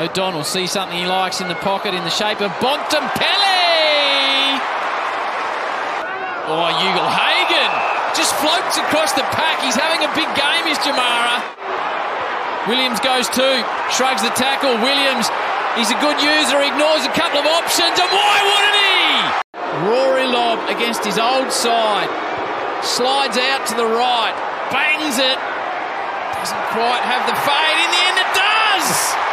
O'Donnell sees something he likes in the pocket in the shape of Bontempelli. Oh, Ugle-Hagan just floats across the pack. He's having a big game, is Jamarra. Williams goes too, shrugs the tackle. Williams, he's a good user, ignores a couple of options, and why wouldn't he? Rory Lobb against his old side. Slides out to the right, bangs it. Doesn't quite have the fade. In the end, it does!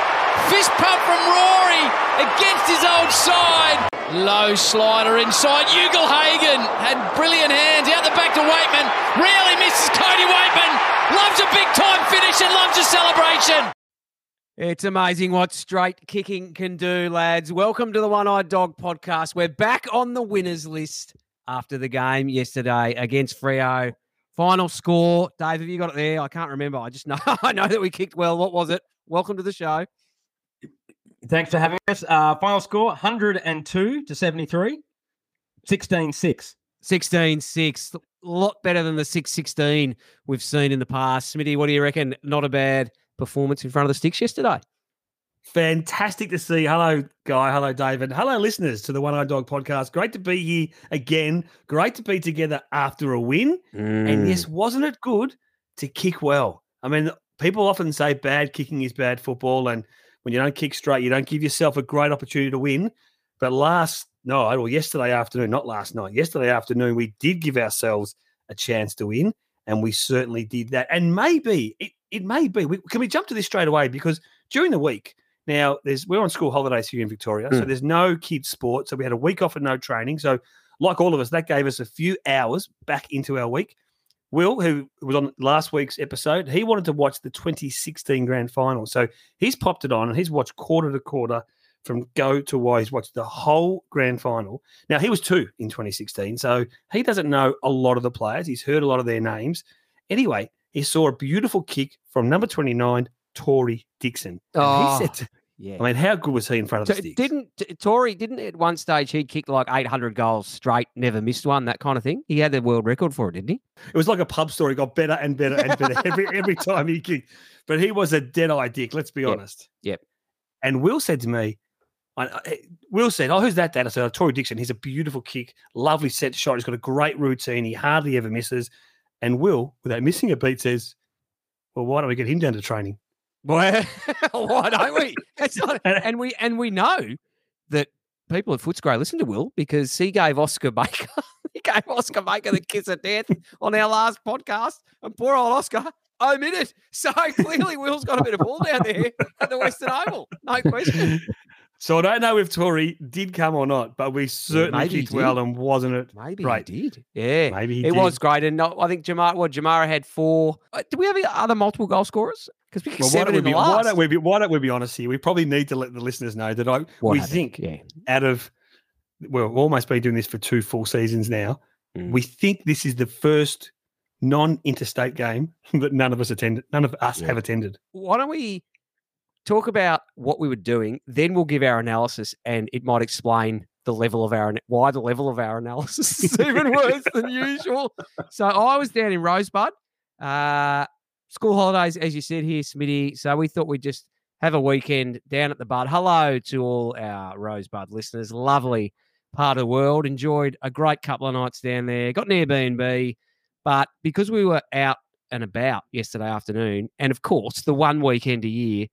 Fist pump from Rory against his old side. Low slider inside. Ugle-Hagan had brilliant hands. Out the back to Weightman. Really misses Cody Weightman. Loves a big time finish and loves a celebration. It's amazing what straight kicking can do, lads. Welcome to the One Eyed Dog podcast. We're back on the winners list after the game yesterday against Freo. Final score, Dave, have you got it there? I can't remember. I just know I know that we kicked well. What was it? Welcome to the show. Thanks for having us. Uh, final score 102 to 73, 16 6. 16 6. A lot better than the 6 16 we've seen in the past. Smitty, what do you reckon? Not a bad performance in front of the sticks yesterday. Fantastic to see. Hello, Guy. Hello, David. Hello, listeners to the One Eyed Dog podcast. Great to be here again. Great to be together after a win. Mm. And yes, wasn't it good to kick well? I mean, people often say bad kicking is bad football. And when you don't kick straight, you don't give yourself a great opportunity to win. But last night, or yesterday afternoon, not last night, yesterday afternoon, we did give ourselves a chance to win. And we certainly did that. And maybe, it, it may be, we, can we jump to this straight away? Because during the week, now there's we're on school holidays here in Victoria, so Mm. there's no kids sport. So we had a week off and no training. So like all of us, that gave us a few hours back into our week. Will, who was on last week's episode, he wanted to watch the 2016 grand final. So he's popped it on and he's watched quarter to quarter from go to why he's watched the whole grand final. Now he was two in 2016, so he doesn't know a lot of the players. He's heard a lot of their names. Anyway, he saw a beautiful kick from number 29, Tory Dickson. And Oh, he ah. said, to- Yeah. I mean, how good was he in front of the sticks? didn't T- Tory didn't at one stage he kicked like 800 goals straight, never missed one, that kind of thing. He had the world record for it, didn't he? It was like a pub story. Got better and better and better every every time he kicked. But he was a dead eye dick. Let's be Yep. honest. Yep. And Will said to me, I, I- Will said, "Oh, who's that? Dad?" I said, "Oh, Tory Dickson. He's a beautiful kick, lovely set shot. He's got a great routine. He hardly ever misses." And Will, without missing a beat, says, "Well, why don't we get him down to training?" Well, why don't we? It's not, and we and we know that people at Footscray listen to Will because he gave Oscar Baker he gave Oscar Baker the kiss of death on our last podcast, and poor old Oscar omitted. So clearly, Will's got a bit of ball down there at the Western Oval, no question. So I don't know if Tory did come or not, but we certainly maybe kicked well, and wasn't it? Maybe Right. he did. Yeah, Maybe he it did. was great. And no, I think Jamar, well, Jamarra had four. Uh, do we have any other multiple goal scorers? Because we Well, why seven don't, we in the be, last. why don't we be why don't we be honest here? We probably need to let the listeners know that I What we happened? think yeah. out of well, we've almost been doing this for two full seasons now. Mm. We think this is the first non-interstate game that none of us attended. None of us Yeah. have attended. why don't we talk about what we were doing? Then we'll give our analysis, and it might explain the level of our why the level of our analysis is even worse than usual. So I was down in Rosebud, uh, school holidays, as you said here, Smitty. So we thought we'd just have a weekend down at the Bud. Hello to all our Rosebud listeners. Lovely part of the world. Enjoyed a great couple of nights down there. Got an Airbnb, but because we were out and about yesterday afternoon, and of course, the one weekend a year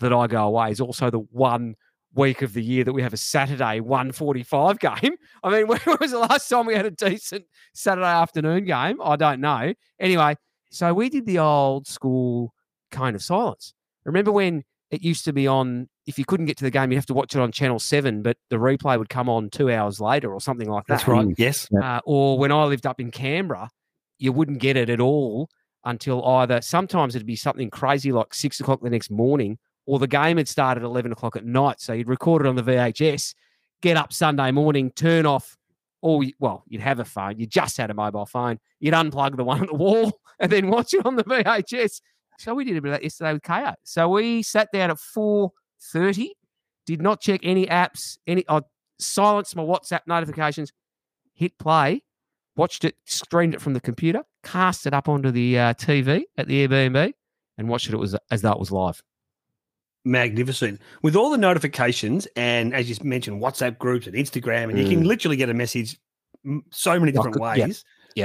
that I go away is also the one week of the year that we have a Saturday 145 game. I mean, when was the last time we had a decent Saturday afternoon game? I don't know. Anyway, so we did the old school kind of silence. Remember when it used to be on, if you couldn't get to the game, you'd have to watch it on Channel 7, but the replay would come on two hours later or something like that. That's right. Yes. Uh, or when I lived up in Canberra, you wouldn't get it at all until either sometimes it'd be something crazy like six o'clock the next morning, or the game had started at 11 o'clock at night. So you'd record it on the VHS, get up Sunday morning, turn off all, well, you'd have a phone. You just had a mobile phone. You'd unplug the one on the wall and then watch it on the VHS. So we did a bit of that yesterday with Kayo. So we sat down at 4.30, did not check any apps, any, I silenced my WhatsApp notifications, hit play, watched it, streamed it from the computer, cast it up onto the uh, TV at the Airbnb, and watched it, it was as though it was live. Magnificent. With all the notifications and as you mentioned, WhatsApp groups and Instagram, and you can Mm. literally get a message so many different Like, yeah, ways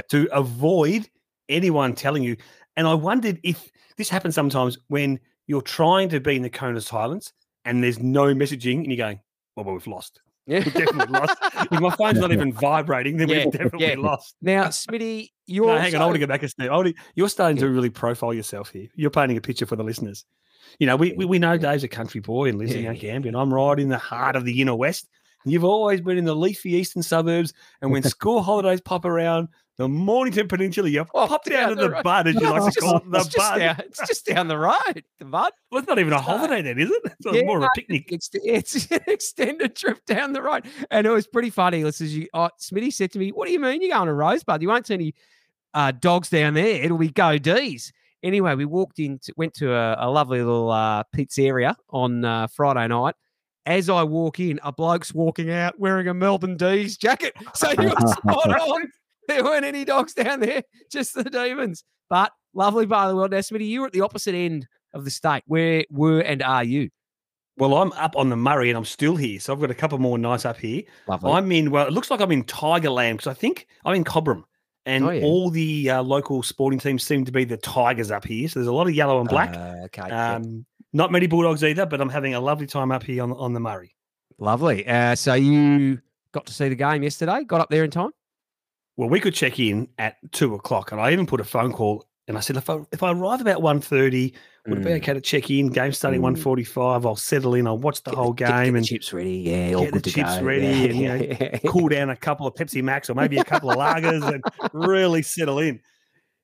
to avoid anyone telling you. And I wondered if this happens sometimes when you're trying to be in the cone of silence and there's no messaging and you're going, well, well we've lost. Yeah. We've definitely lost. If my phone's not even vibrating, then Yeah, we've definitely yeah. lost. Now, Smitty, you're No, hang on. I want to go back a step. I wanna- you're starting Yeah. to really profile yourself here. You're painting a picture for the listeners. You know, we, we, we know Dave's a country boy and lives in Yeah. Mount Gambier, and I'm right in the heart of the inner west. You've always been in the leafy eastern suburbs. And when school holidays pop around, the Mornington Peninsula, you Oh, pop down, down to the the bud, as you like It's to call it, just- the it's bud. down- It's just down the road, the bud. Well, it's not even a holiday then, is it? It's yeah, more of a picnic. It's, it's an extended trip down the road, and it was pretty funny. This is you. Oh, Smitty said to me, "What do you mean you're going to Rosebud? You won't see any uh, dogs down there. It'll be go D's." Anyway, we walked in, to, went to a, a lovely little uh, pizzeria on uh, Friday night. As I walk in, a bloke's walking out wearing a Melbourne D's jacket. So you were spot on. There weren't any dogs down there, just the demons. But lovely part of the world. Now, Smitty, you were at the opposite end of the state. Where were and are you? Well, I'm up on the Murray and I'm still here. So I've got a couple more nights up here. Lovely. I'm in, well, it looks like I'm in Tigerland because I think I'm in Cobram. And Oh, yeah. all the uh, local sporting teams seem to be the Tigers up here. So there's a lot of yellow and black. Uh, okay. Um, not many Bulldogs either, but I'm having a lovely time up here on, on the Murray. Lovely. Uh, so you got to see the game yesterday? Got up there in time? Well, we could check in at two o'clock, and I even put a phone call. And I said, if I if I arrive about 1.30, would it be Mm. okay to check in? Game starting Mm. one forty five. I'll settle in. I'll watch the Get whole get- get game the and chips ready. Yeah, all get the good to chips go. ready Yeah, and, you know, yeah. cool down a couple of Pepsi Max or maybe a couple of lagers and really settle in.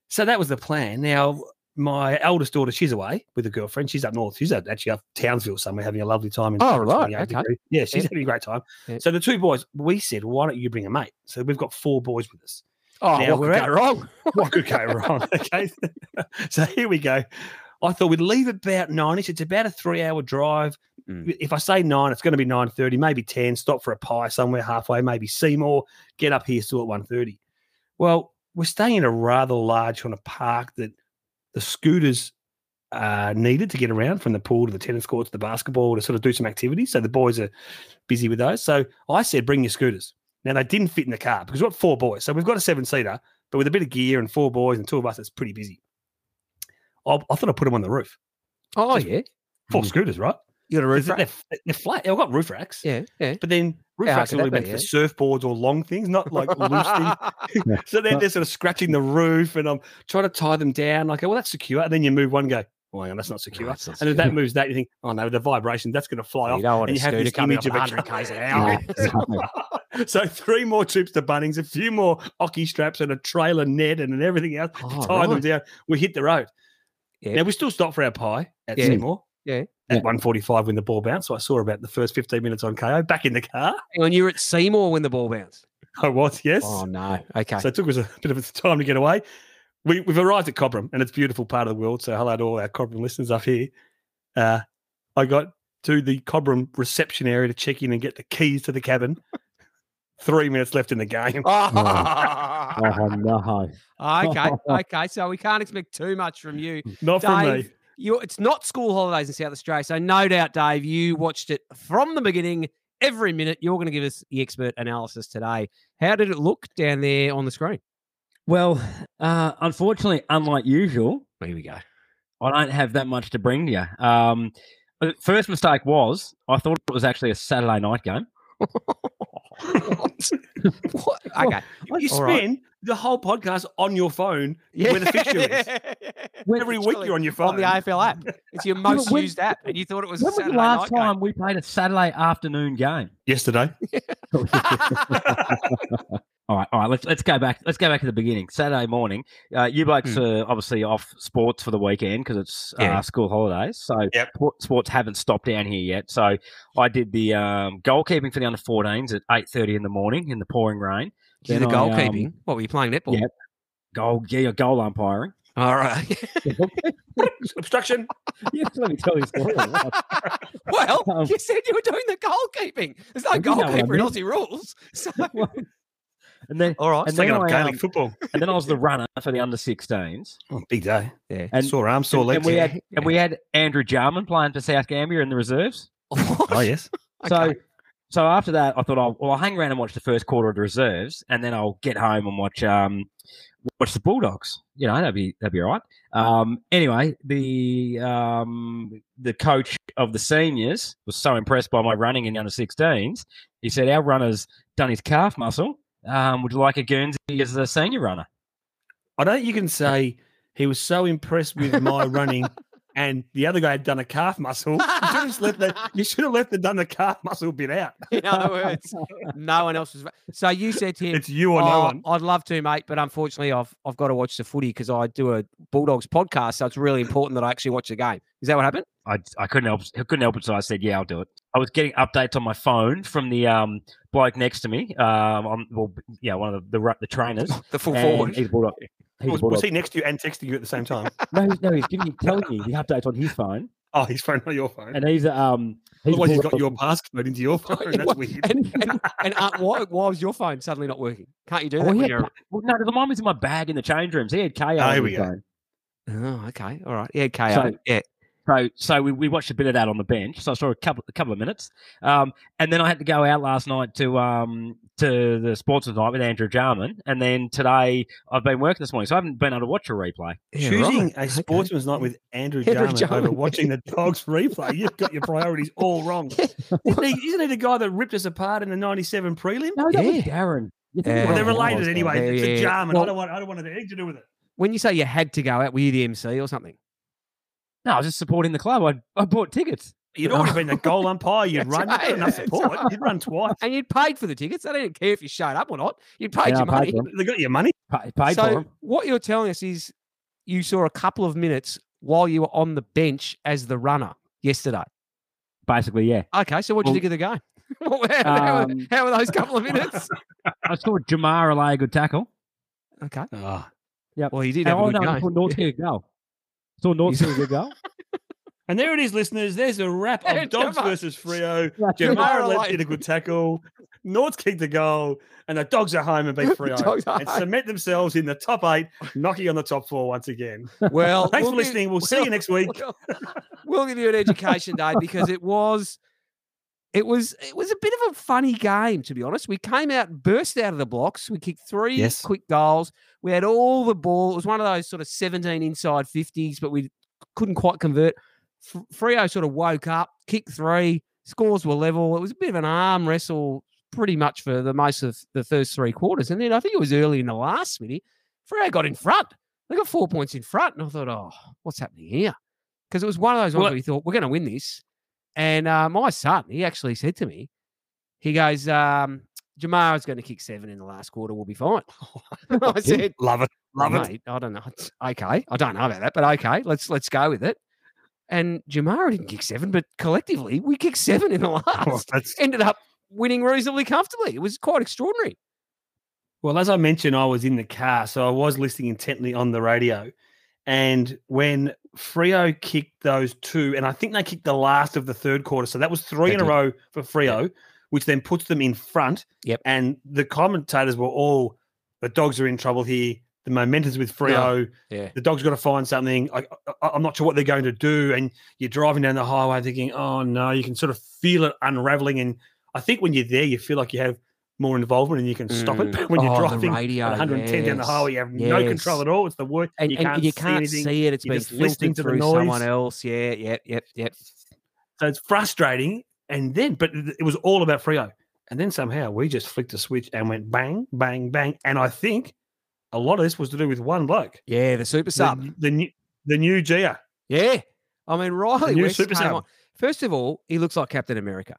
So that was the plan. Now, my eldest daughter, she's away with a girlfriend. She's up north. She's actually up Townsville somewhere having a lovely time. In Oh, right, okay. Yeah, she's Yeah. having a great time. Yeah. So the two boys, we said, why don't you bring a mate? So we've got four boys with us. Oh, Now what could go wrong? What could go wrong? Okay. so here we go. I thought we'd leave about nine-ish. It's about a three-hour drive. Mm. If I say nine, it's going to be nine thirty, maybe ten. Stop for a pie somewhere halfway, maybe Seymour. Get up here still at one thirty. Well, we're staying in a rather large kind of park that the scooters uh, needed to get around from the pool to the tennis court to the basketball to sort of do some activities. So the boys are busy with those. So I said, bring your scooters. Now they didn't fit in the car because we've got four boys. So we've got a seven seater, but with a bit of gear and four boys and two of us, it's pretty busy. I, I thought I'd put them on the roof. Oh, Just- yeah. Four Mm. scooters, right? You got a roof They're, rack? they're, they're flat. Yeah, I've got roof racks. Yeah, yeah. But then roof hard racks are really meant be, for surfboards or long things, not like loose things. So then they're sort of scratching the roof, and I'm trying to tie them down. Like, oh, well, that's secure. And then you move one, and go, oh, hang on, that's not secure. that's not and if that moves that, you think, oh no, the vibration that's going to fly You off. don't want and you have this image of a 100 k's an hour. so three more trips to Bunnings, a few more hockey straps, and a trailer net, and, and everything else Oh, to tie them down. We hit the road. Yeah. Now we still stopped for our pie at Yeah. Seymour. Yeah. At 145 when the ball bounced. So I saw about the first 15 minutes on Kayo. Back in the car. On, you were at Seymour when the ball bounced. I was, yes. Oh, no. Okay. So it took us a bit of time to get away. We, we've arrived at Cobram, and it's a beautiful part of the world. So hello to all our Cobram listeners up here. Uh, I got to the Cobram reception area to check in and get the keys to the cabin. Three minutes left in the game. Oh no! okay. Okay. So we can't expect too much from you. Not from me. You, it's not school holidays in South Australia. So no doubt, Dave, you watched it from the beginning, every minute. You're going to give us the expert analysis today. How did it look down there on the screen? Well, uh, unfortunately, unlike usual, Here we go. I don't have that much to bring to you. Um, first mistake was I thought it was actually a Saturday night game. what? what? Okay. You All right. spend the whole podcast on your phone where the fixture is. Every week you're on your phone. on the AFL app. It's your most when- used app, and you thought it was When a was the last night time we played a Saturday afternoon game? Yesterday. All right, all right. Let's let's go back. Let's go back to the beginning. Saturday morning. Uh, you blokes Hmm. are obviously off sports for the weekend because it's Yeah. uh, school holidays. So Yep. sports haven't stopped down here yet. So I did the um, goalkeeping for the under 14s at eight thirty in the morning in the pouring rain. Then the um, goalkeeping. what were you playing netball? Yeah. Goal, yeah, goal umpiring. All right. Obstruction. let me tell you a story. well, Um, you said you were doing the goalkeeping. There's no you know what I goalkeeper in. Aussie rules. So Well, And then All right. And It's like then a I, Gaelic um, football. and then I was the runner for the under 16s. Oh, big day. yeah. And, sore arms, sore and, legs. and we yeah. had and we had Andrew Jarman playing for South Gambier in the reserves. oh yes. So Okay. so after that, I thought I'll well, I'll hang around and watch the first quarter of the reserves, and then I'll get home and watch um watch the Bulldogs. You know, that'd be that'd be all right. Um, anyway, the um the coach of the seniors was so impressed by my running in the under 16s. He said, "Our runner's done his calf muscle. Um, would you like a Guernsey as a senior runner?" I don't. think You can say he was so impressed with my running, and the other guy had done a calf muscle. You should have just let the. You should have left the done the calf muscle bit out. In other words, no one else was. So you said to him, It's you or no "Oh, one. I'd love to, mate, but unfortunately, I've I've got to watch the footy because I do a Bulldogs podcast, so it's really important that I actually watch the game. Is that what happened? I, I couldn't help couldn't help it, so I said, "Yeah, I'll do it." I was getting updates on my phone from the um, bloke next to me. Um, on, well, yeah, one of the the, the trainers. The full and forward. He's a bulldog. He's a Was, was bulldog. he next to you and texting you at the same time? No, he's, no, he's giving you, telling you the updates on his phone, Oh, his phone, not your phone. and he's um. He's Otherwise, he's got bulldog. your passcode into your phone. That's What- weird. And, and, and uh, why, why was your phone suddenly not working? Can't you do that? Oh, when yeah. you're- Well, no, the mine was in my bag in the change rooms. He had Kayo. Oh, here we go. phone. Oh, okay. All right. Yeah, Kayo. So- yeah. So, so we, we watched a bit of that on the bench. So I saw a couple a couple of minutes, um, and then I had to go out last night to um to the sports night with Andrew Jarman, and then today I've been working this morning, so I haven't been able to watch a replay. Yeah, Choosing right. a Okay. sportsman's night with Andrew Andrew Jarman over watching the dogs replay, you've got your priorities all wrong. Isn't he, isn't he the guy that ripped us apart in the '97 prelim? No, that was Darren. Yeah. Well, they're related anyway. Yeah, it's a. Jarman. Well- I don't want. I don't want anything to do with it. When you say you had to go out, were you the MC or something? No, I was just supporting the club. I, I bought tickets. You'd already been the goal umpire. You'd That's run. You'd got right, enough support. right. You'd run twice. And you'd paid for the tickets. I didn't care if you showed up or not. You'd paid Yeah, your I money. paid for 'em. They got your money. Pa- paid so for them. what you're telling us is you saw a couple of minutes while you were on the bench as the runner yesterday. Basically, yeah. Okay, so what do you think of the game? how, how, Um, how were those couple of minutes? I saw Jamar lay a good tackle. Okay. Oh. Well, he did have oh a good no, game. North kick a goal. Saw North kick a good goal. And there it is, listeners. There's a wrap Yeah, of Dogs Jamar- versus Freo. Yeah, Jamar Jamar let Light. did a good tackle. Nords kicked the goal, and the Dogs are home and beat Freo Dogs are and home. cement themselves in the top eight, knocking on the top four once again. Well, Thanks for we'll give- listening. We'll see you next week. We'll, we'll give you an education day because it was it was it was a bit of a funny game to be honest. We came out, burst out of the blocks. We kicked three Yes. quick goals. We had all the ball. It was one of those sort of 17 inside 50s, but we couldn't quite convert. F- Freo sort of woke up, kicked three, scores were level. It was a bit of an arm wrestle pretty much for the most of the first three quarters. And then I think it was early in the last minute, Freo got in front. They got four points in front. And I thought, oh, what's happening here? Because it was one of those ones Well, where we thought, we're going to win this. And uh, my son, he actually said to me, he goes, um, Jamarra's going to kick seven in the last quarter. We'll be fine. I said, Love it. Love it. Mate, I don't know. It's okay. I don't know about that, but okay. Let's let's go with it. And Jamarra didn't kick seven, but collectively we kicked seven in the last. that's- Ended up winning reasonably comfortably. It was quite extraordinary. Well, as I mentioned, I was in the car, so I was listening intently on the radio. And when Freo kicked those two, and I think they kicked the last of the third quarter, so that was three They in a row for Freo, which then puts them in front. Yep. And the commentators were all, the dogs are in trouble here. The momentum's with Freo. Yeah. The dog's got to find something. I, I, I'm not sure what they're going to do. And you're driving down the highway thinking, oh no, you can sort of feel it unraveling. And I think when you're there, you feel like you have more involvement and you can stop it. Mm. But when you're Oh, driving radio, at 110 down the highway, you have no control at all. It's the worst. And you and can't, you see can't anything. see it. It's You're been just listening filtered to the through someone else. Yeah, yep, yep, yep. So it's frustrating. And then, but it it was all about Freo. And then somehow we just flicked a switch and went bang, bang, bang. And I think a lot of this was to do with one bloke, Yeah, the super sub. the, the new, the new Gia. Yeah. I mean, Riley new West super sub. First of all, he looks like Captain America.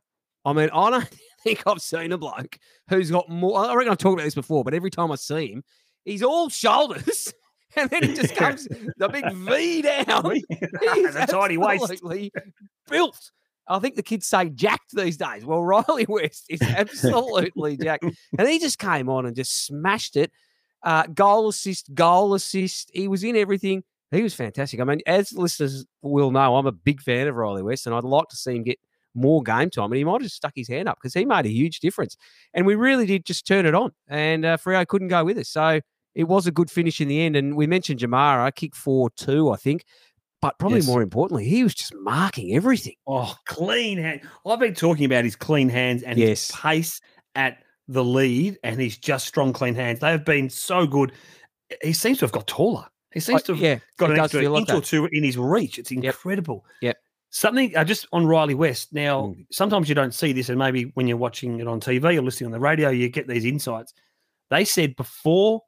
I mean, I don't think I've seen a bloke who's got more. I reckon I've talked about this before, but every time I see him, he's all shoulders. And then he just comes the big V down. He's a tiny waist. absolutely built. I think the kids say jacked these days. Well, Riley West is absolutely jacked. And he just came on and just smashed it. Uh, goal assist, goal assist. He was in everything. He was fantastic. I mean, as listeners will know, I'm a big fan of Riley West, and I'd like to see him get more game time, and he might have stuck his hand up because he made a huge difference. And we really did just turn it on, and uh, Freo couldn't go with us. So it was a good finish in the end. And we mentioned Jamarra, kick 4 2, I think. But probably Yes. more importantly, he was just marking everything. Oh, clean hand. I've been talking about his clean hands and Yes. his pace at the lead and his just strong, clean hands. They have been so good. He seems to have got taller. He seems to have yeah, got an extra feel like inch or two in his reach. It's incredible. Yep. Something uh, just on Riley West. Now, Mm. sometimes you don't see this, and maybe when you're watching it on TV or listening on the radio, you get these insights. They said before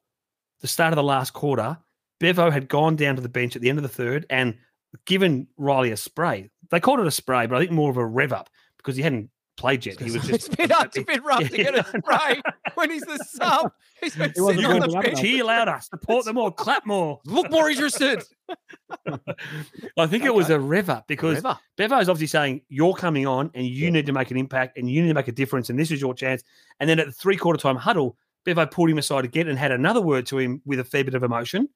the start of the last quarter, Bevo had gone down to the bench at the end of the third and given Riley a spray. They called it a spray, but I think more of a rev up because he hadn't played yet. He was it's just a bit, it's a bit rough to get a Yeah, I spray when he's the sub. He's been He wasn't sitting on the up bench. cheer louder, support them more, clap more. Look more interested. I think it was a rev up because Forever. Bevo is obviously saying you're coming on and you need to make an impact and you need to make a difference and this is your chance. And then at the three quarter time huddle, Bevo pulled him aside again and had another word to him with a fair bit of emotion.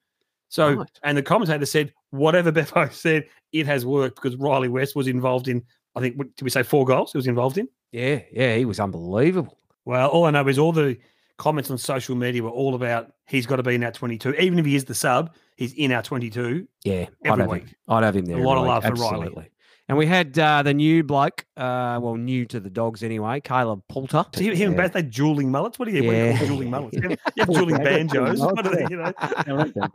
So, Right. and the commentator said, whatever Bevo said, it has worked because Riley West was involved in, I think, did we say four goals he was involved in? Yeah, yeah, he was unbelievable. Well, all I know is all the comments on social media were all about he's got to be in our 22. Even if he is the sub, he's in our 22. Yeah, I'd have him. I'd have him there. A lot of week, love for Riley. Absolutely. And we had uh, the new bloke, uh, well, new to the dogs anyway, Caleb Poulter. So he, him and Yeah. Beth, they dueling mullets. What do you, what do you Yeah. call dueling mullets? You have, you dueling banjos. What are they, you know?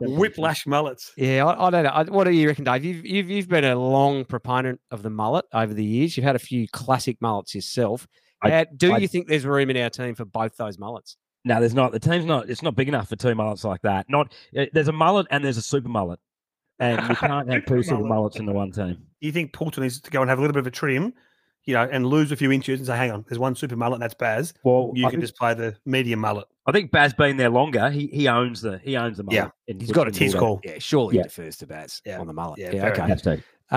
Whiplash mullets. Yeah, I, I don't know. I, what do you reckon, Dave? You've, you've you've been a long proponent of the mullet over the years. You've had a few classic mullets yourself. I- How- do I- you think there's room in our team for both those mullets? No, there's not. The team's not. It's not big enough for two mullets like that. Not. uh, There's a mullet and there's a super mullet, and you can't have two Super super mullets in the one team. You think Poulter needs to go and have a little bit of a trim, you know, and lose a few inches and say, hang on, there's one super mullet and that's Baz. Well, You I can think, just play the medium mullet. I think Baz being there longer, he he owns the he owns the mullet. Yeah, in- he's got in it. His call. Yeah, surely Yeah. he defers to Baz Yeah. on the mullet. Yeah, Yeah, okay. enough. Uh,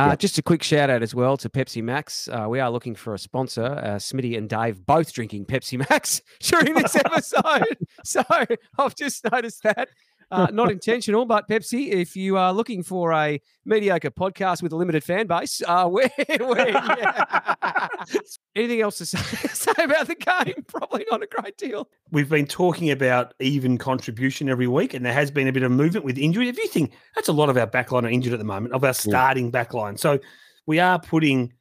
Yeah. Just a quick shout out as well to Pepsi Max. Uh, we are looking for a sponsor. Uh, Smitty and Dave both drinking Pepsi Max during this episode. so I've just noticed that. Uh, not intentional, but Pepsi, if you are looking for a mediocre podcast with a limited fan base, uh, we're, we're yeah. anything else to say, say about the game? Probably not a great deal. We've been talking about even contribution every week, and there has been a bit of movement with injury. If you think that's a lot of our backline are injured at the moment, of our starting backline. So we are putting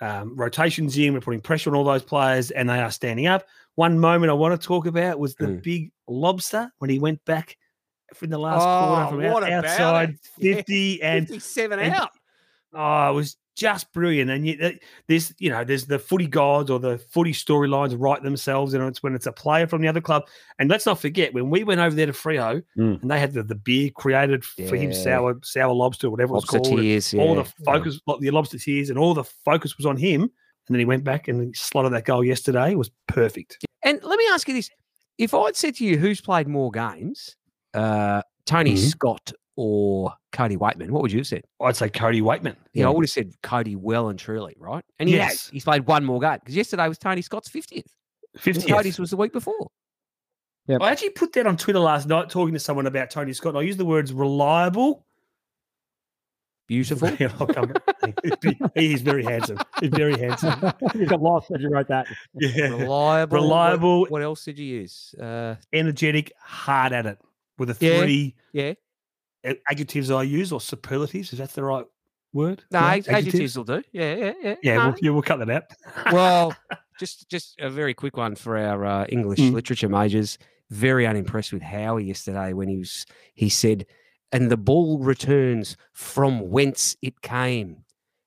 um, rotations in, we're putting pressure on all those players, and they are standing up. One moment I want to talk about was the Mm. big lobster when he went back from the last Oh, quarter from what out, about outside it? Yeah. 50 and 57 and- out. Oh, it was just brilliant. And you, uh, there's, you know, there's the footy gods or the footy storylines write themselves, and it's when it's a player from the other club. And let's not forget when we went over there to Freo Mm. and they had the, the beer created for him, sour sour lobster, whatever Lobster it was called. and tears. All the focus, like the lobster tears, and all the focus was on him. And then he went back and slotted that goal yesterday. It was perfect. And let me ask you this: If I'd said to you who's played more games, uh, Tony Mhm. Scott or Cody Weightman, what would you have said? I'd say Cody Weightman. Yeah, I would have said Cody well and truly, right? And he Yes. has. He's played one more game because yesterday was Tony Scott's fiftieth. 50th. Cody's was the week before. I actually put that on Twitter last night talking to someone about Tony Scott. And I used the words reliable Beautiful. Yeah, come. He's very handsome. He's very handsome. you got lost as you wrote that. Yeah. Reliable. What- Reliable, What, else did you use? Uh, energetic, hard at it. With the three yeah. a- adjectives I use or superlatives, is that the right word? No, Yeah, ad- adjectives will do. Yeah, yeah, yeah. Yeah, No. we'll, yeah, we'll cut that out. well, just just a very quick one for our uh, English Mm. literature majors. Very unimpressed with Howie yesterday when he was he said, "And the ball returns from whence it came."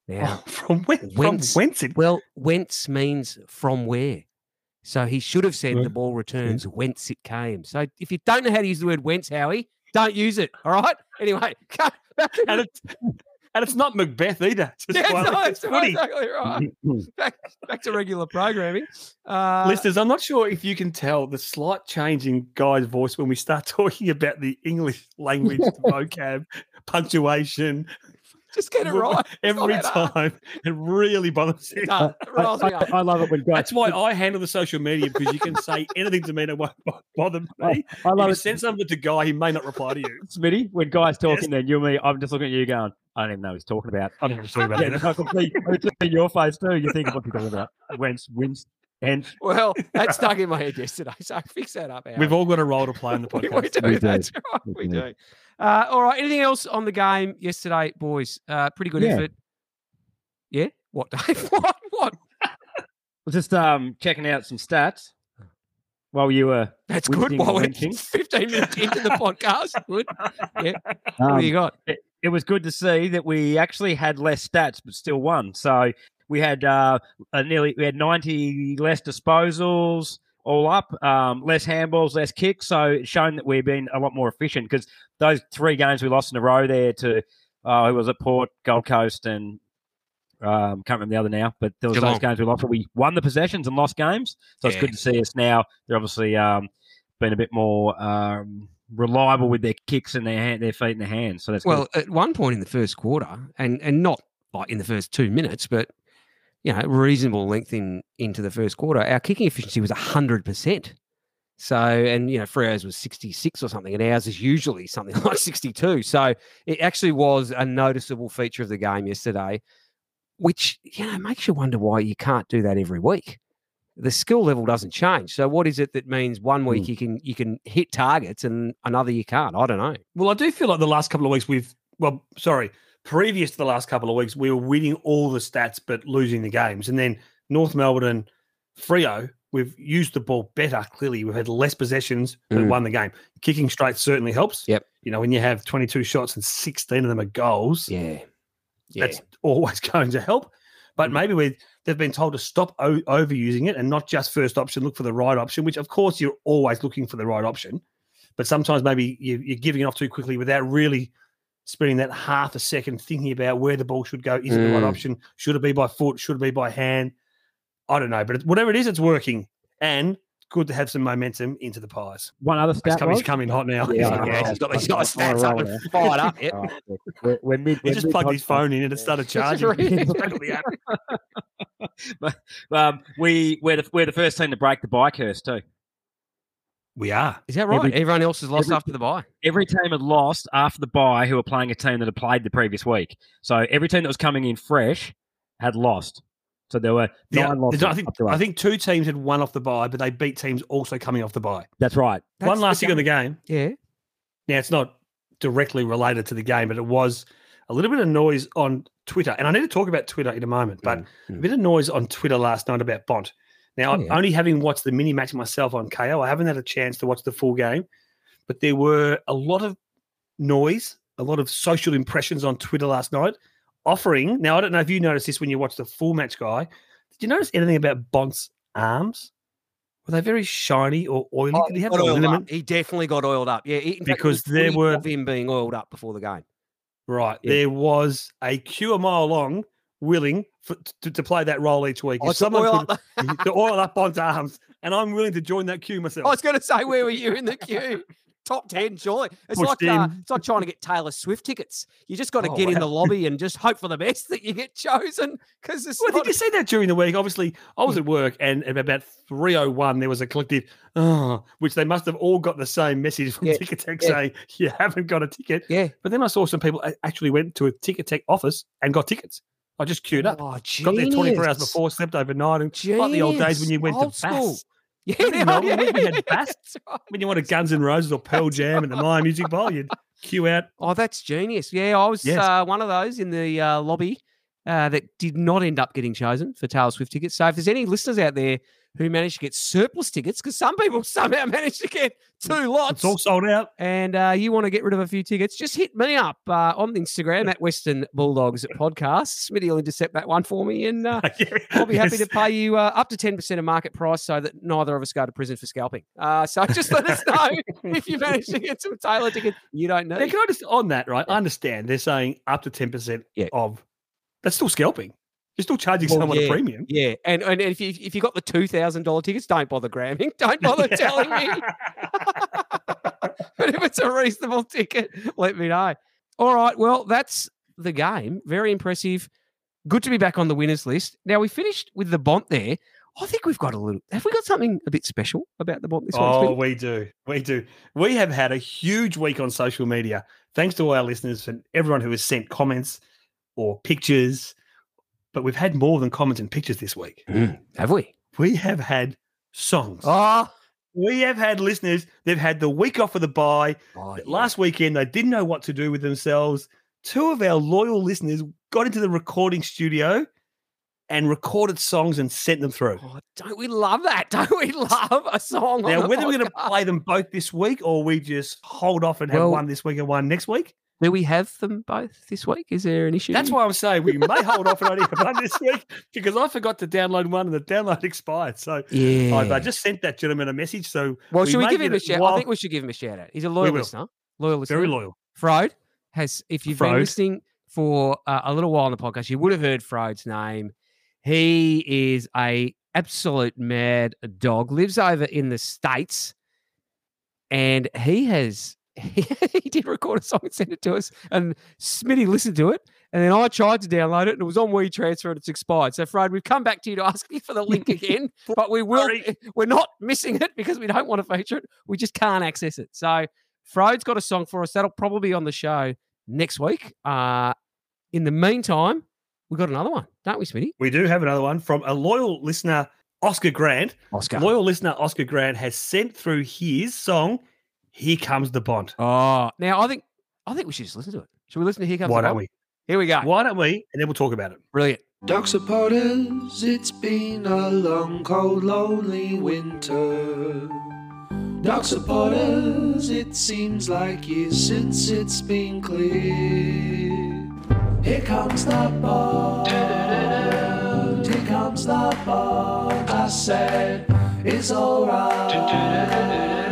Now, Oh, from when? Whence? From whence it? well, whence means from where. So he should have said the ball returns whence it came. So if you don't know how to use the word whence, Howie, don't use it. All right. Anyway, go back to And it's, and it's not Macbeth either. It's just yeah, no, it's it's exactly right. Back, back to regular programming. Uh, Listeners, I'm not sure if you can tell the slight change in Guy's voice when we start talking about the English language, vocab, punctuation. Just get it right. Every that hard. time. It really bothers me. No, it riles me up. I, I love it when guys. That's why I handle the social media because you can say anything to me and it won't bother me. I, I If love you it, send something to Guy, he may not reply to you. Smitty. When guys talking, then you and me, I'm just looking at you, going, I don't even know what he's talking about. I don't know what you're Yeah, about. I can see, I can see your face too. You think of what you're talking about. Wentz, wins, and Well, that stuck in my head yesterday, so fix that up. We've all got a role to play in the we, podcast. we do. We do. That's right. We We do. do. Uh, all right. Anything else on the game yesterday, boys? Uh, pretty good Yeah. effort. Yeah. What, Dave? What? What? was just um checking out some stats while you were. That's good. While we're wenching. 15 minutes into the podcast. Good. Yeah. what Um, do you got? it, it was good to see that we actually had less stats, but still won. So we had uh, a nearly we had ninety less disposals all up, um, less handballs, less kicks. So it's shown that we've been a lot more efficient because those three games we lost in a row there to uh, who was at Port, Gold Coast, and um, can't remember the other now, but there was Geelong. those games we lost, but we won the possessions and lost games. So it's good to see us now. They're obviously um, been a bit more um, reliable with their kicks and their hand, their feet and their hands. So that's good. Well, at one point in the first quarter, and and not like in the first two minutes, but you know, reasonable length in into the first quarter, our kicking efficiency was hundred percent. So, and you know, Freo's was sixty six or something, and ours is usually something like sixty two. So, it actually was a noticeable feature of the game yesterday, which you know makes you wonder why you can't do that every week. The skill level doesn't change. So, what is it that means one week hmm. you can you can hit targets and another you can't? I don't know. Well, I do feel like the last couple of weeks we've, well, sorry, previous to the last couple of weeks, we were winning all the stats but losing the games. And then North Melbourne and Freo, we've used the ball better. Clearly, we've had less possessions but Mm. won the game. Kicking straight certainly helps. Yep. You know, when you have 22 shots and 16 of them are goals, Yeah, yeah. that's always going to help. But Mm. maybe we they've been told to stop o- overusing it and not just first option, look for the right option, which of course you're always looking for the right option. But sometimes maybe you, you're giving it off too quickly without really spending that half a second thinking about where the ball should go. Is it the right Mm. option? Should it be by foot? Should it be by hand? I don't know. But it- whatever it is, it's working. And good to have some momentum into the pies. One other He's stat. he's coming hot now. Yeah, Yeah, I he's got, he's got I'm his on a stats up and fired up. Yep. All right, we're, we're mid. He just plugged his phone in and it started charging. really- He's back on the app. Um, we we're the, we're the first team to break the bye curse too. We are. Is that right? Every- Everyone else has lost every- after the bye. Every team had lost after the bye who were playing a team that had played the previous week. So every team that was coming in fresh had lost. So there were Yeah, nine losses. I think up to I think two teams had won off the bye, but they beat teams also coming off the bye. that's right. One last thing on the game. Yeah. Now it's not directly related to the game, but it was a little bit of noise on Twitter, and I need to talk about Twitter in a moment. But a mm. bit of noise on Twitter last night about Bont. Now, Oh, yeah. only having watched the mini match myself on Kayo, I haven't had a chance to watch the full game, but there were a lot of noise, a lot of social impressions on Twitter last night, offering. Now, I don't know if you noticed this when you watched the full match, guy. Did you notice anything about Bont's arms? Were they very shiny or oily? Oh, did he have oiled up. He definitely got oiled up. Yeah, in fact, Because it was there were- of him being oiled up before the game. Right. Yeah. There was a queue a mile long willing for, to, to play that role each week. Oh, to oil someone up could, to oil up Bont's arms, and I'm willing to join that queue myself. I was going to say, where were you in the queue? Top ten, surely. It's Pushed like uh, it's like trying to get Taylor Swift tickets. You just got to Oh, get in the lobby and just hope for the best that you get chosen. Because Well, not- did you see that during the week? Obviously, I was at work, and at about 3:01, there was a collective, oh, which they must have all got the same message from Yeah, Ticketek yeah. saying you haven't got a ticket. yeah. But then I saw some people actually went to a Ticketek office and got tickets. I just queued up, Oh, got there 24 hours genius. before, slept overnight, and like the old days when you went Old to school. Bass. Yeah, Remember in Melbourne, we- we yeah, had Bass? right. When you wanted Guns N' Roses or Pearl Jam and the Myer Music Bowl, you'd queue out. Oh, that's genius. Yeah, I was Yes. uh, one of those in the uh, lobby uh, that did not end up getting chosen for Taylor Swift tickets. So if there's any listeners out there who managed to get surplus tickets, because some people somehow managed to get two lots, It's all sold out. and uh, you want to get rid of a few tickets, just hit me up uh, on Instagram at Western Bulldogs podcast. Smitty will intercept that one for me, and uh, I'll be happy to pay you uh, up to 10% of market price so that neither of us go to prison for scalping. Uh, so just let us know if you manage to get some Taylor tickets you don't know. Now, can I just on that, right? I understand they're saying up to 10% Yeah. of that's still scalping. You're still charging Well, someone yeah. a premium. Yeah, and and if you if you got the two thousand dollar tickets, don't bother grabbing. Don't bother telling me. but if it's a reasonable ticket, let me know. All right, well, that's the game. Very impressive. Good to be back on the winners list. Now we finished with the Bont there. I think we've got a little. Have we got something a bit special about the Bont this week. Oh, we do. We do. We have had a huge week on social media. Thanks to all our listeners and everyone who has sent comments or pictures. But we've had more than comments and pictures this week. Mm, have we? We have had songs. Oh, We have had listeners. They've had the week off of the bye. oh, yeah. Last weekend, they didn't know what to do with themselves. Two of our loyal listeners got into the recording studio and recorded songs and sent them through. Oh, don't we love that? Don't we love a song? on Now, the whether we're going to play them both this week or we just hold off and have Well- one this week and one next week, do we have them both this week? Is there an issue? that's why I'm saying we may hold off and only one this week because I forgot to download one and the download expired. So Yeah. I've uh, just sent that gentleman a message. So well, we should we give him a shout? I think we should give him a shout out. He's a loyal listener. Loyal listener. very loyal. Frode has, if you've been listening for uh, a little while on the podcast, you would have heard Frode's name. He is a absolute mad dog. Lives over in the states, and he has he did record a song and send it to us. And Smitty listened to it, and then I tried to download it, and it was on WeTransfer, and it's expired. So, Frode, we've come back to you to ask you for the link again, but we will. Sorry. We're not missing it because we don't want to feature it. We just can't access it. So. Frode's got a song for us. That'll probably be on the show next week. Uh, in the meantime, we've got another one, don't we, Smitty? We do have another one from a loyal listener, Oscar Grant. Oscar. Loyal listener Oscar Grant has sent through his song, Here Comes the Bond. Oh, now I think I think we should just listen to it. Should we listen to Here Comes Why the don't we? Here we go. Why don't we? And then we'll talk about it. Brilliant. Dog supporters, it's been a long, cold, lonely winter. Dog supporters, it seems like years since it's been clear. Here comes the bond, here comes the bond. I said, it's alright.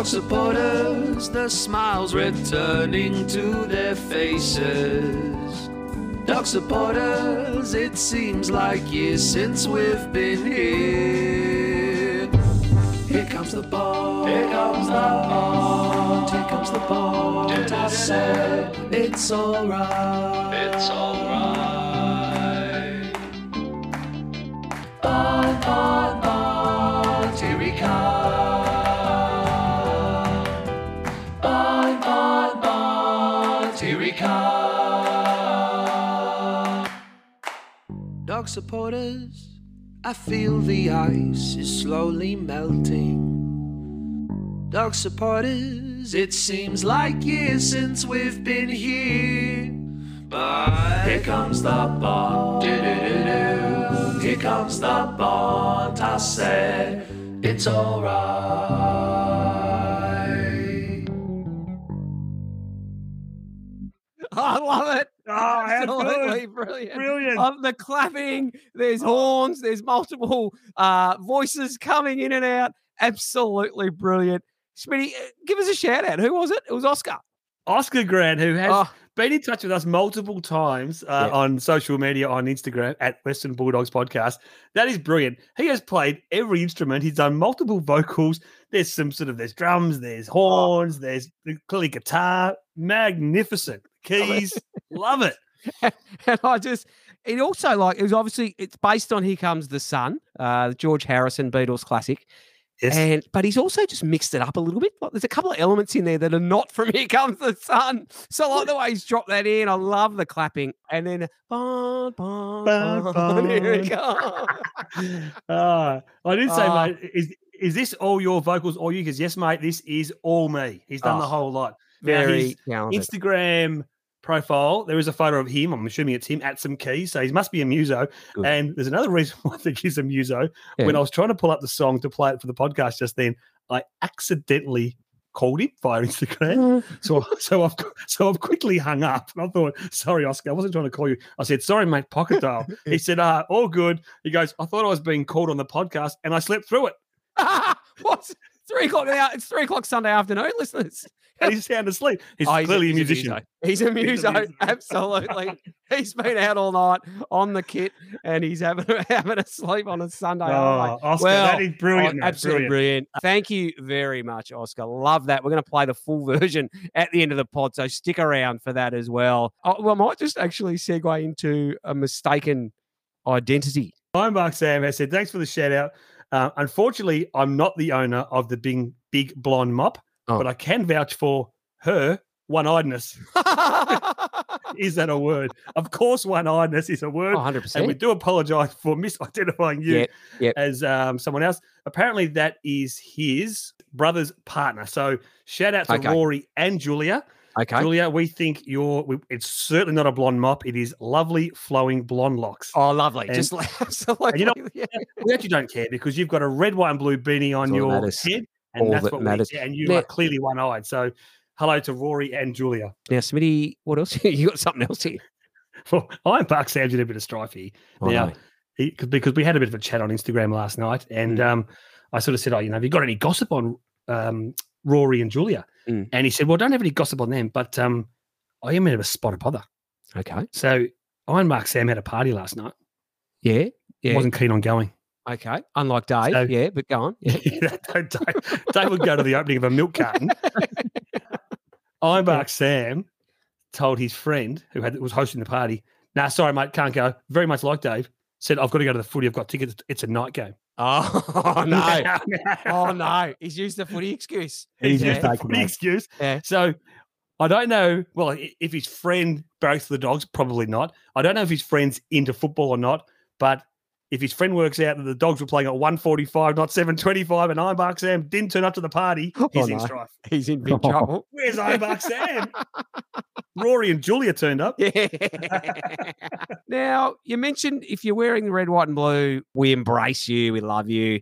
Dog supporters, the smiles returning to their faces. Dog supporters, it seems like years since we've been here. Here comes the ball. Here comes the ball. Here comes the ball. I said it's alright. It's alright. Bond, bond, bond. Here we come. Supporters, I feel the ice is slowly melting. Dog supporters, it seems like years since we've been here. But here comes the bond. Do-do-do-do. Here comes the bond. I said it's alright. I love it. Oh, Absolutely brilliant. Brilliant. Um, the clapping, there's horns, there's multiple uh, voices coming in and out. Absolutely brilliant. Smitty, uh, give us a shout out. Who was it? It was Oscar. Oscar Grant, who has Oh, been in touch with us multiple times uh, Yeah. on social media, on Instagram at Western Bulldogs Podcast. That is brilliant. He has played every instrument. He's done multiple vocals. There's some sort of there's drums, there's horns, there's clearly guitar. Magnificent keys. Love it. and I just it also like it was obviously it's based on Here Comes the Sun, uh, the George Harrison Beatles classic. Yes. And but he's also just mixed it up a little bit. Like there's a couple of elements in there that are not from Here Comes the Sun. So I like the way he's dropped that in. I love the clapping. And then bon, bon, Bon, bon, here we go. Ah, I did say, Ah. mate, is is this all your vocals, all you? Because yes, mate, this is all me. He's done the Oh, whole lot. Now, Very talented. Instagram profile, there is a photo of him. I'm assuming it's him at some keys, so he must be a muso. Good. And there's another reason why I think he's a muso. Yeah. When I was trying to pull up the song to play it for the podcast just then, I accidentally called him via Instagram. So so I've so I've quickly hung up. And I thought, sorry, Oscar, I wasn't trying to call you. I said, sorry, mate, pocket dial. he said, uh, all good. He goes, I thought I was being called on the podcast and I slept through it. What's three o'clock now? It's three o'clock Sunday afternoon, listeners. And he's sound asleep. He's Oh, clearly a he's musician. He's a He's a. Absolutely. He's been out all night on the kit, and he's having having a sleep on a Sunday. Oh, Oh, Oscar, Well, that is brilliant. Oh, absolutely brilliant. brilliant. Thank you very much, Oscar. Love that. We're going to play the full version at the end of the pod, so stick around for that as well. Oh, well, I might just actually segue into a mistaken identity. Hi, Mark Sam has said, thanks for the shout out. Uh, unfortunately, I'm not the owner of the big, big blonde mop, Oh. but I can vouch for her one eyedness. Is that a word? Of course, one eyedness is a word. Oh, 100%. and we do apologize for misidentifying you Yep, yep. as um, someone else. Apparently, that is his brother's partner. So, shout out to Okay. Rory and Julia. Okay. Julia, we think you're, we, it's certainly not a blonde mop. It is lovely, flowing blonde locks. Oh, lovely. And- Just like, absolutely. You know- yeah. We actually don't care because you've got a red, white, and blue beanie on That's all that your matters. head, and All that's that what matters. we and you Now- are clearly one-eyed. So, hello to Rory and Julia. Now, Smitty, what else? you got something else here? Well, I'm Buck Sam's in a bit of strife here Oh, Now, no. he, 'cause- because we had a bit of a chat on Instagram last night, and Mm. um, I sort of said, "Oh, you know, have you got any gossip on um, Rory and Julia?" Mm. And he said, "Well, don't have any gossip on them, but um, I am in a spot of bother." Okay. So, Ironbark Sam had a party last night. Yeah. Yeah. wasn't keen on going. Okay. Unlike Dave. So- yeah, but go on. Yeah. Dave, Dave- Dave would go to the opening of a milk carton. Ironbark Sam told his friend who had was hosting the party, "Nah, sorry, mate, can't go." Very much like Dave said, "I've got to go to the footy. I've got tickets. It's a night game." Oh, oh, no. oh, no. He's used the footy excuse. He's Yeah. just taking Funny that. excuse. Yeah. So I don't know. Well, if his friend barracks the dogs, probably not. I don't know if his friend's into football or not. But if his friend works out that the dogs were playing at 145, not 725, and Ironbark Sam didn't turn up to the party, oh, he's in no. strife. He's in big oh. trouble. Where's Ironbark Sam? Rory and Julia turned up. Yeah. now, you mentioned if you're wearing the red, white, and blue, we embrace you, we love you.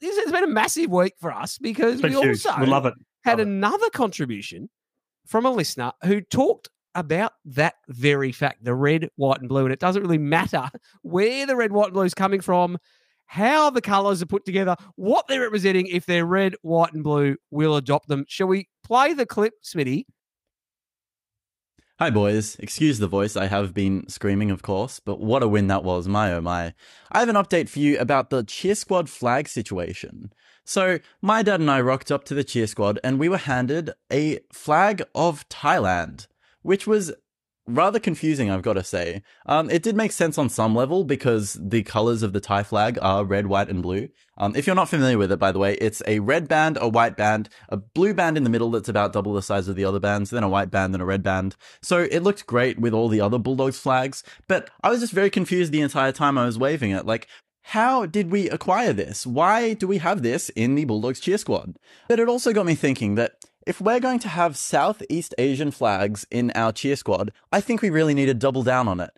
This has been a massive week for us because It's we huge. also We love it. had Love it. another contribution from a listener who talked about that very fact the red, white, and blue. And it doesn't really matter where the red, white, and blue is coming from, how the colors are put together, what they're representing. If they're red, white, and blue, we'll adopt them. Shall we play the clip, Smitty? Hi, boys. Excuse the voice. I have been screaming, of course, but what a win that was. My oh my. I have an update for you about the cheer squad flag situation. So, my dad and I rocked up to the cheer squad and we were handed a flag of Thailand, which was rather confusing, I've got to say. Um, it did make sense on some level because the colors of the Thai flag are red, white, and blue. Um, if you're not familiar with it, by the way, it's a red band, a white band, a blue band in the middle that's about double the size of the other bands, then a white band, then a red band. So it looked great with all the other Bulldogs flags, but I was just very confused the entire time I was waving it. Like, how did we acquire this? Why do we have this in the Bulldogs cheer squad? But it also got me thinking that if we're going to have Southeast Asian flags in our cheer squad, I think we really need to double down on it.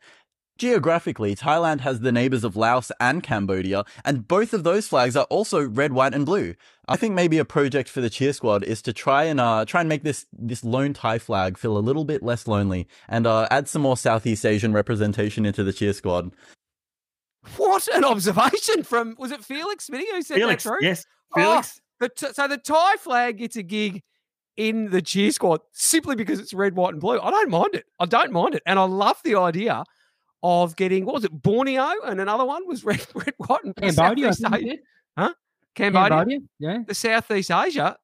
Geographically, Thailand has the neighbors of Laos and Cambodia, and both of those flags are also red, white, and blue. I think maybe a project for the cheer squad is to try and uh, try and make this this lone Thai flag feel a little bit less lonely, and uh, add some more Southeast Asian representation into the cheer squad. What an observation from, was it Felix Smitty who said Felix, that through? yes. Oh, Felix. The t- so the Thai flag gets a gig in the cheer squad simply because it's red, white, and blue. I don't mind it. I don't mind it, and I love the idea of getting what was it, Borneo, and another one was red, red, white, and Cambodia, I Southeast think you Asia. said. Cambodia, Cambodia, yeah. the Southeast Asia.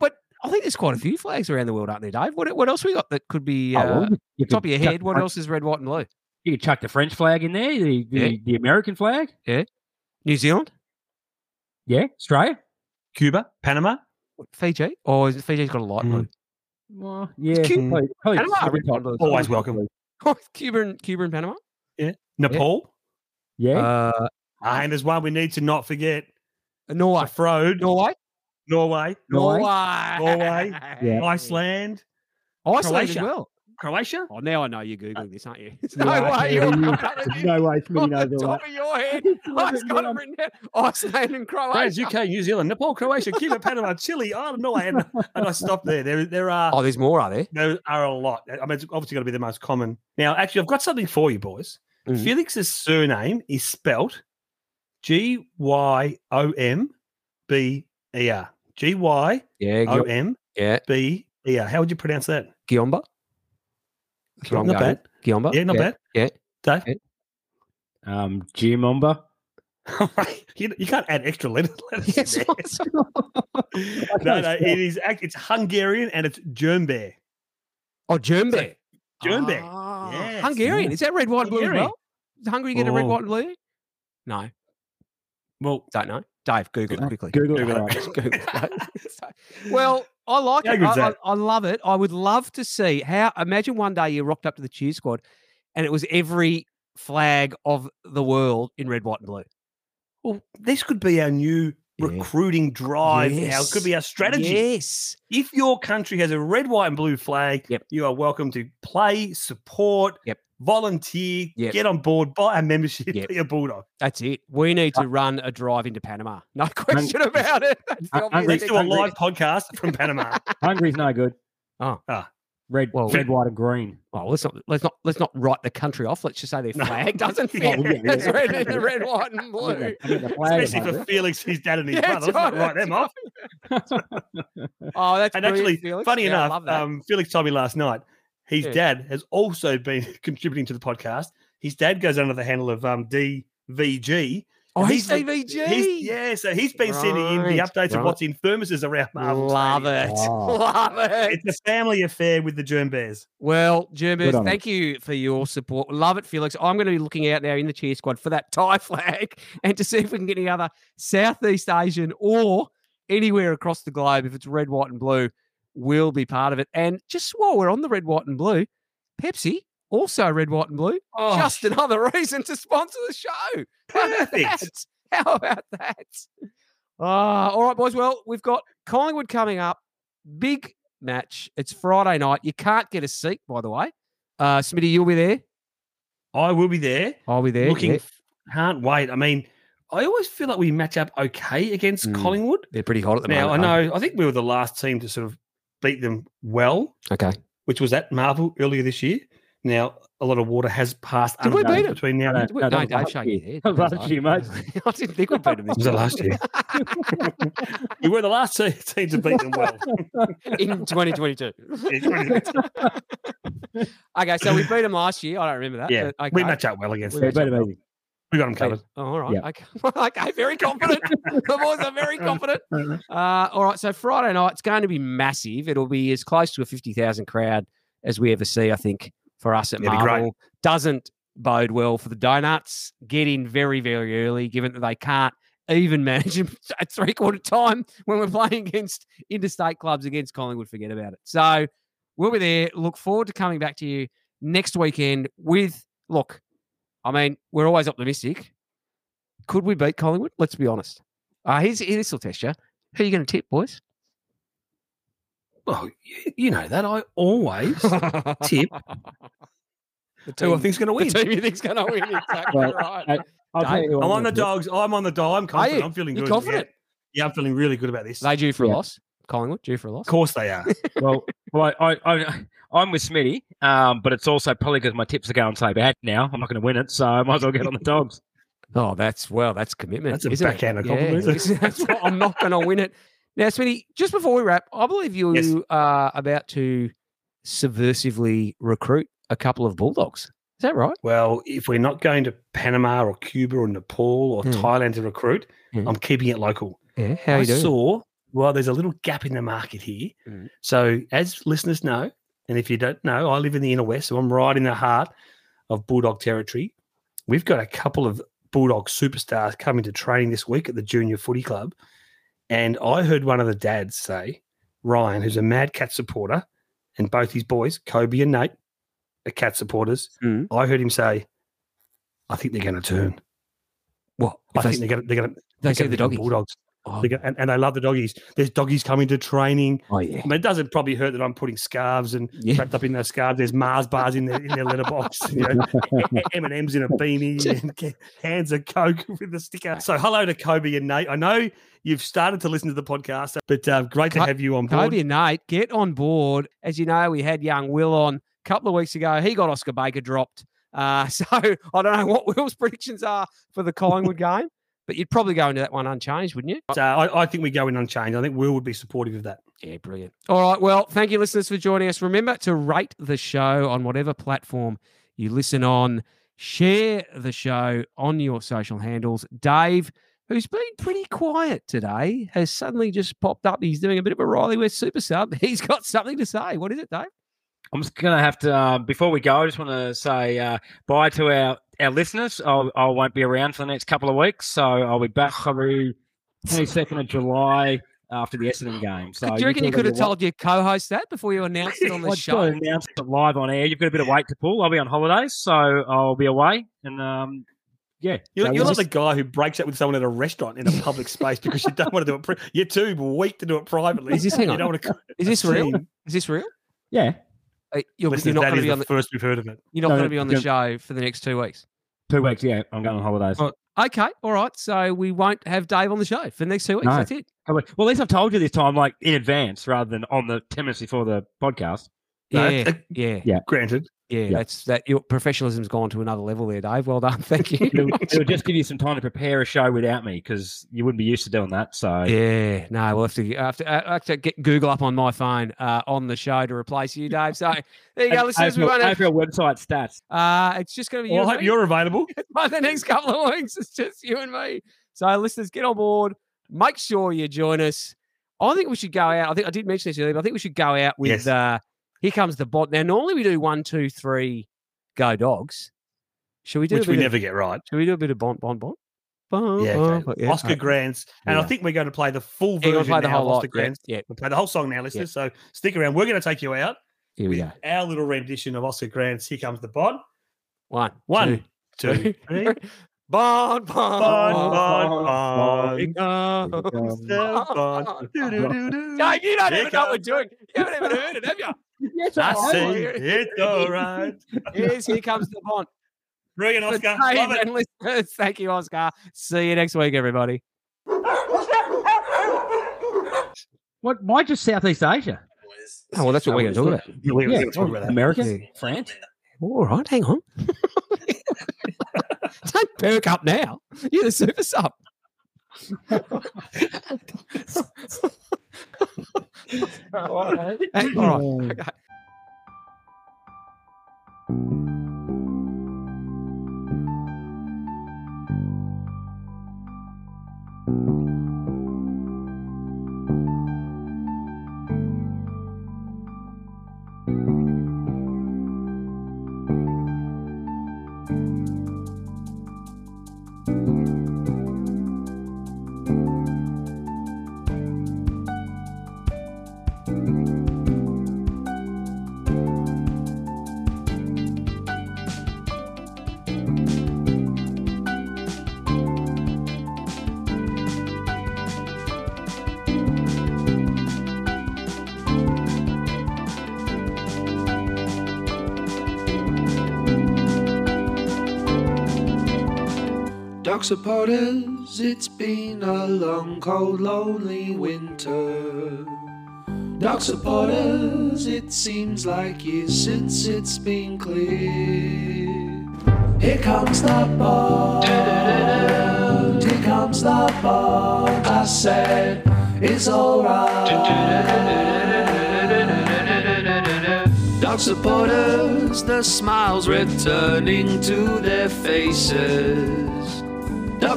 But I think there's quite a few flags around the world, aren't there, Dave? What what else we got that could be Oh, uh, well, you- you top of your head? What French- else is red, white, and blue? You could chuck the French flag in there, the the, Yeah. the American flag, Yeah. New Zealand, yeah, Australia. Cuba, Panama. Fiji, or is it Fiji's got a lot? Mm. blue? Well, yeah, Cuba- probably, probably Panama, some red, white, type- blue. Always welcome. Cuba and Cuba and Panama. Yeah, Nepal. Yeah, Uh, and there's one we need to not forget. Norway, Frode, Norway, Norway, Norway. Norway, Yeah. Iceland, Iceland as well. Croatia. Oh, now I know you're googling this, aren't you? Yeah, no way you're you- coming up with there's no way on Smitty the top of your head. It's I've got it written down. Iceland and Croatia. France, UK, New Zealand, Nepal, Croatia, Cuba, Panama, Chile, Ireland, Norway, and, and I stopped there. There, there are Oh, there's more, are there? there are a lot. I mean, it's obviously got to be the most common. Now, actually, I've got something for you, boys. Mhm. Felix's surname is spelt G Y O M B E R. G Y O M. B E R. How would you pronounce that? Giomba. Keep Not going. bad. Giomba. Yeah, not bad. yeah. Dave? Um, Giamomba. you, you can't add extra letters. letters Yes, there. no, no, it is. It's Hungarian and it's Germbear. Oh, Germbear. Germbear. Ah, Yes. Hungarian. Is that red, white, and blue as well? Does Hungary get a red, Oh. white, and blue? No, Well, don't know. Dave, Google it quickly. Google. Google it. it. Google it. Well, I like How it. I, I. I love it. I would love to see how. Imagine one day you rocked up to the cheer squad, and it was every flag of the world in red, white, and blue. well, this could be our new Yeah. recruiting drive. Now, it could be our strategy. Yes. If your country has a red, white, and blue flag, Yep. you are welcome to play, support, Yep. Volunteer, Yep. get on board, buy a membership, Yep. be a bulldog. That's it. We need to run a drive into Panama. No question about it. That's the Hun- obvious Hungry- Let's do a Hungry- live podcast from Panama. Hungary's no good. Oh. Ah. Red, Well- red, white, and green. Oh, let's not let's not let's not write the country off. Let's just say their No. flag doesn't fit. Yeah, yeah, It's yeah. red, the red, white, and I mean, blue. I mean, the flag Especially for Hungary. Felix, his dad and his Yeah, brother. Let's not right, write them off. Oh, that's And actually, Felix. funny Yeah, enough, um, Felix told me last night his Yeah. dad has also been contributing to the podcast. His dad goes under the handle of um, DVG. oh, and he's the- DVG. he's- yeah, so he's been sending in the Right, updates of what's in thermoses around Marvel. Love Stadium. it. Oh. Love it. It's a family affair with the Germ Bears. Well, Good Germers, on 'em. thank you for your support. Love it, Felix. I'm going to be looking out now in the cheer squad for that Thai flag and to see if we can get any other Southeast Asian or anywhere across the globe. If it's red, white, and blue, we'll be part of it. And just while we're on the red, white, and blue, Pepsi, also red, white, and blue, Oh, just another reason to sponsor the show. Perfect. How about that? Ah, all right, boys. Well, we've got Collingwood coming up. Big match. It's Friday night. You can't get a seat, by the way. Uh, Smitty, you'll be there. I will be there. I'll be there. looking, yeah. can't wait. I mean, I always feel like we match up okay against Mm. Collingwood. They're pretty hot at the moment. Now, I know, I think we were the last team to sort of beat them well. Okay. which was at Marvel earlier this year. Now, a lot of water has passed Did we under beat 'em? between now and Did we- no, no, that was don't last shake year. your head. That was That's last year, mate. I didn't think we beat them this Was it last year? we were the last te- team to beat them well. in 2022. okay, so we beat them last year. I don't remember that. yeah, but we match up well against We them. Yeah, better maybe. We got them covered. Oh, all right. Yeah. Okay. okay. Very confident. the boys are very confident. Uh, all right. So Friday night, it's going to be massive. It'll be as close to a 50,000 crowd as we ever see, I think, for us at It'll be great. Marvel. Doesn't bode well for the Donuts. Get in very, very early, given that they can't even manage them at three quarter time when we're playing against interstate clubs against Collingwood. Forget about it. So we'll be there. Look forward to coming back to you next weekend with, look, I mean, we're always optimistic. Could we beat Collingwood? Let's be honest. Uh, here's, this will test you. Who are you going to tip, boys? Well, you, you know that. I always tip The who I think's going to win. the win. team you think's going to win. Exactly Well, right. I'll tell you I'm I'm on the gonna dogs. I'm on the dog. I'm confident. I'm feeling You good. confident? Yeah. yeah, I'm feeling really good about this. They due for a loss. Collingwood due for a loss. Of course they are. Well, well, I, I, I, I'm with Smitty, um, but it's also probably because my tips are going so bad now. I'm not going to win it, so I might as well get on the dogs. Oh, that's well, that's commitment. That's a isn't it? backhanded Yeah, compliment, isn't that's what, I'm not going to win it. Now, Smitty, just before we wrap, I believe you Yes. are about to subversively recruit a couple of Bulldogs. Is that right? Well, if we're not going to Panama or Cuba or Nepal or Hmm. Thailand to recruit, Hmm. I'm keeping it local. Yeah. How I you doing? saw, well, there's a little gap in the market here. Mhm. So, as listeners know, and if you don't know, I live in the inner west, so I'm right in the heart of Bulldog territory. We've got a couple of Bulldog superstars coming to training this week at the Junior Footy Club. And I heard one of the dads say, Ryan, who's a mad cat supporter, and both his boys, Kobe and Nate, are cat supporters. Mhm. I heard him say, I think they're going to turn. What? I If they, think they're going to, they're going to, they they're see gonna the doggies. Bulldogs. Oh, and, and they love the doggies. There's doggies coming to training. oh, yeah. I mean, it doesn't probably hurt that I'm putting scarves and Yeah. wrapped up in those scarves. There's Mars bars in their in their letterbox, you know, M and M's in a beanie, and hands of Coke with a sticker. So, hello to Kobe and Nate. I know you've started to listen to the podcast, but uh, great to have you on board. Kobe and Nate, get on board. As you know, we had young Will on a couple of weeks ago. He got Oscar Baker dropped. Uh, so I don't know what Will's predictions are for the Collingwood game, But you'd probably go into that one unchanged, wouldn't you? So I, I think we go in unchanged. I think Will would be supportive of that. Yeah, brilliant. All right. Well, thank you, listeners, for joining us. Remember to rate the show on whatever platform you listen on. Share the show on your social handles. Dave, who's been pretty quiet today, has suddenly just popped up. He's doing a bit of a Rhylee West super sub. He's got something to say. What is it, Dave? I'm just going to have to, uh, before we go, I just want to say uh, bye to our, our listeners. I'll, I won't be around for the next couple of weeks. So I'll be back through 22nd of July after the Essendon game. So Do you reckon you you've could have told your co host that before you announced it on the I've show? got to announce it live on air. You've got a bit of weight to pull. I'll be on holidays, so I'll be away. And um, yeah, You're, So you're we'll not the guy who breaks up with someone at a restaurant in a public space because you don't want to do it. Pri- you're too weak to do it privately. Is this- hang You on. don't want to. Is this real? Is this real? yeah, Uh, you're, Listen, you're not going to be on the, first we've heard of it. you're not No, going to be on the no. show for the next two weeks. two weeks. Yeah, I'm going on holidays. Oh, Okay, all right. So we won't have Dave on the show for the next two weeks. No. That's it. Well, at least I've told you this time, like in advance, rather than on the ten minutes before the podcast. No, Yeah, yeah, Yeah. Granted. yeah. Yeah. That's that. Your professionalism's gone to another level there, Dave. Well done. Thank you. It'll, it'll just give you some time to prepare a show without me because you wouldn't be used to doing that. So Yeah, no, we'll have to, I have to, I have to get Google up on my phone uh, on the show to replace you, Dave. So there you go, listeners. We AFL, won't have, your website stats. uh, it's just going to be you I hope me. you're available. by the next couple of weeks. It's just you and me. So, listeners, get on board. Make sure you join us. I think we should go out. I think I did mention this earlier, but I think we should go out with Yes. uh, Here Comes the Bont. Now, normally we do one, two, three, go dogs. Should we do Which a we bit never of, get right. Should we do a bit of Bont, Bont, Bont? Bont, Yeah, okay. Yeah, Oscar okay. Grants, and I think we're going to play the full version we're play the now whole of lot. Oscar Grants. yeah. We'll play the whole song now, listeners. So stick around. We're going to take you out Here we with go. our little rendition of Oscar Grant's "Here Comes the Bont." One, One, two, two, three. Here comes the Bod. Do-do-do-do. Dave, you don't Here even know what we're comes- doing. You haven't even heard it, have you? Yes, I say here- it's all right. Here's Here Comes the Bont. Bring it, For Oscar. Dave Love it. and listeners, thank you, Oscar. See you next week, everybody. What? Why just Southeast Asia? Oh, well, that's what we're going to talk about. Yeah, we- we're Yeah, gonna talk about that. America, Yeah. France. All right, hang on. Don't perk up now. You're the super sub. all right. Hey, all right. Mm. Okay. Dog supporters, it's been a long, cold, lonely winter. Dog supporters, it seems like years since it's been clear. Here comes the ball. Here comes the ball. I said, it's alright. Dog supporters, the smiles returning to their faces.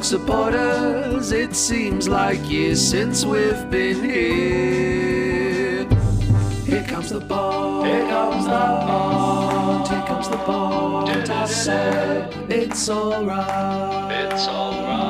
Dog supporters, it seems like years since we've been here. Here comes the ball. Here comes the ball. Here comes the ball. I said, it's alright. It's alright.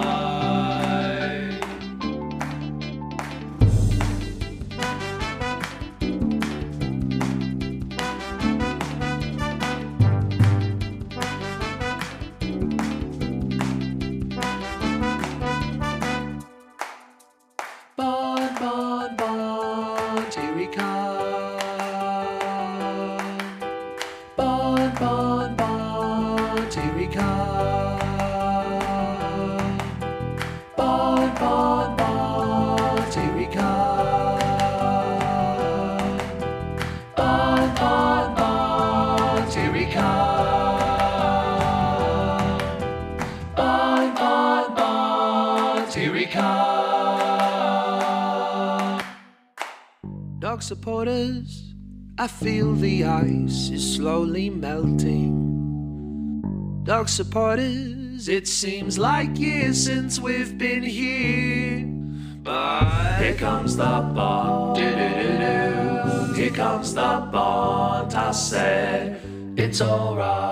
I feel the ice is slowly melting. Dog supporters, it seems like years since we've been here. But here comes the. Do-do-do-do. Here comes the bond. I said, it's alright.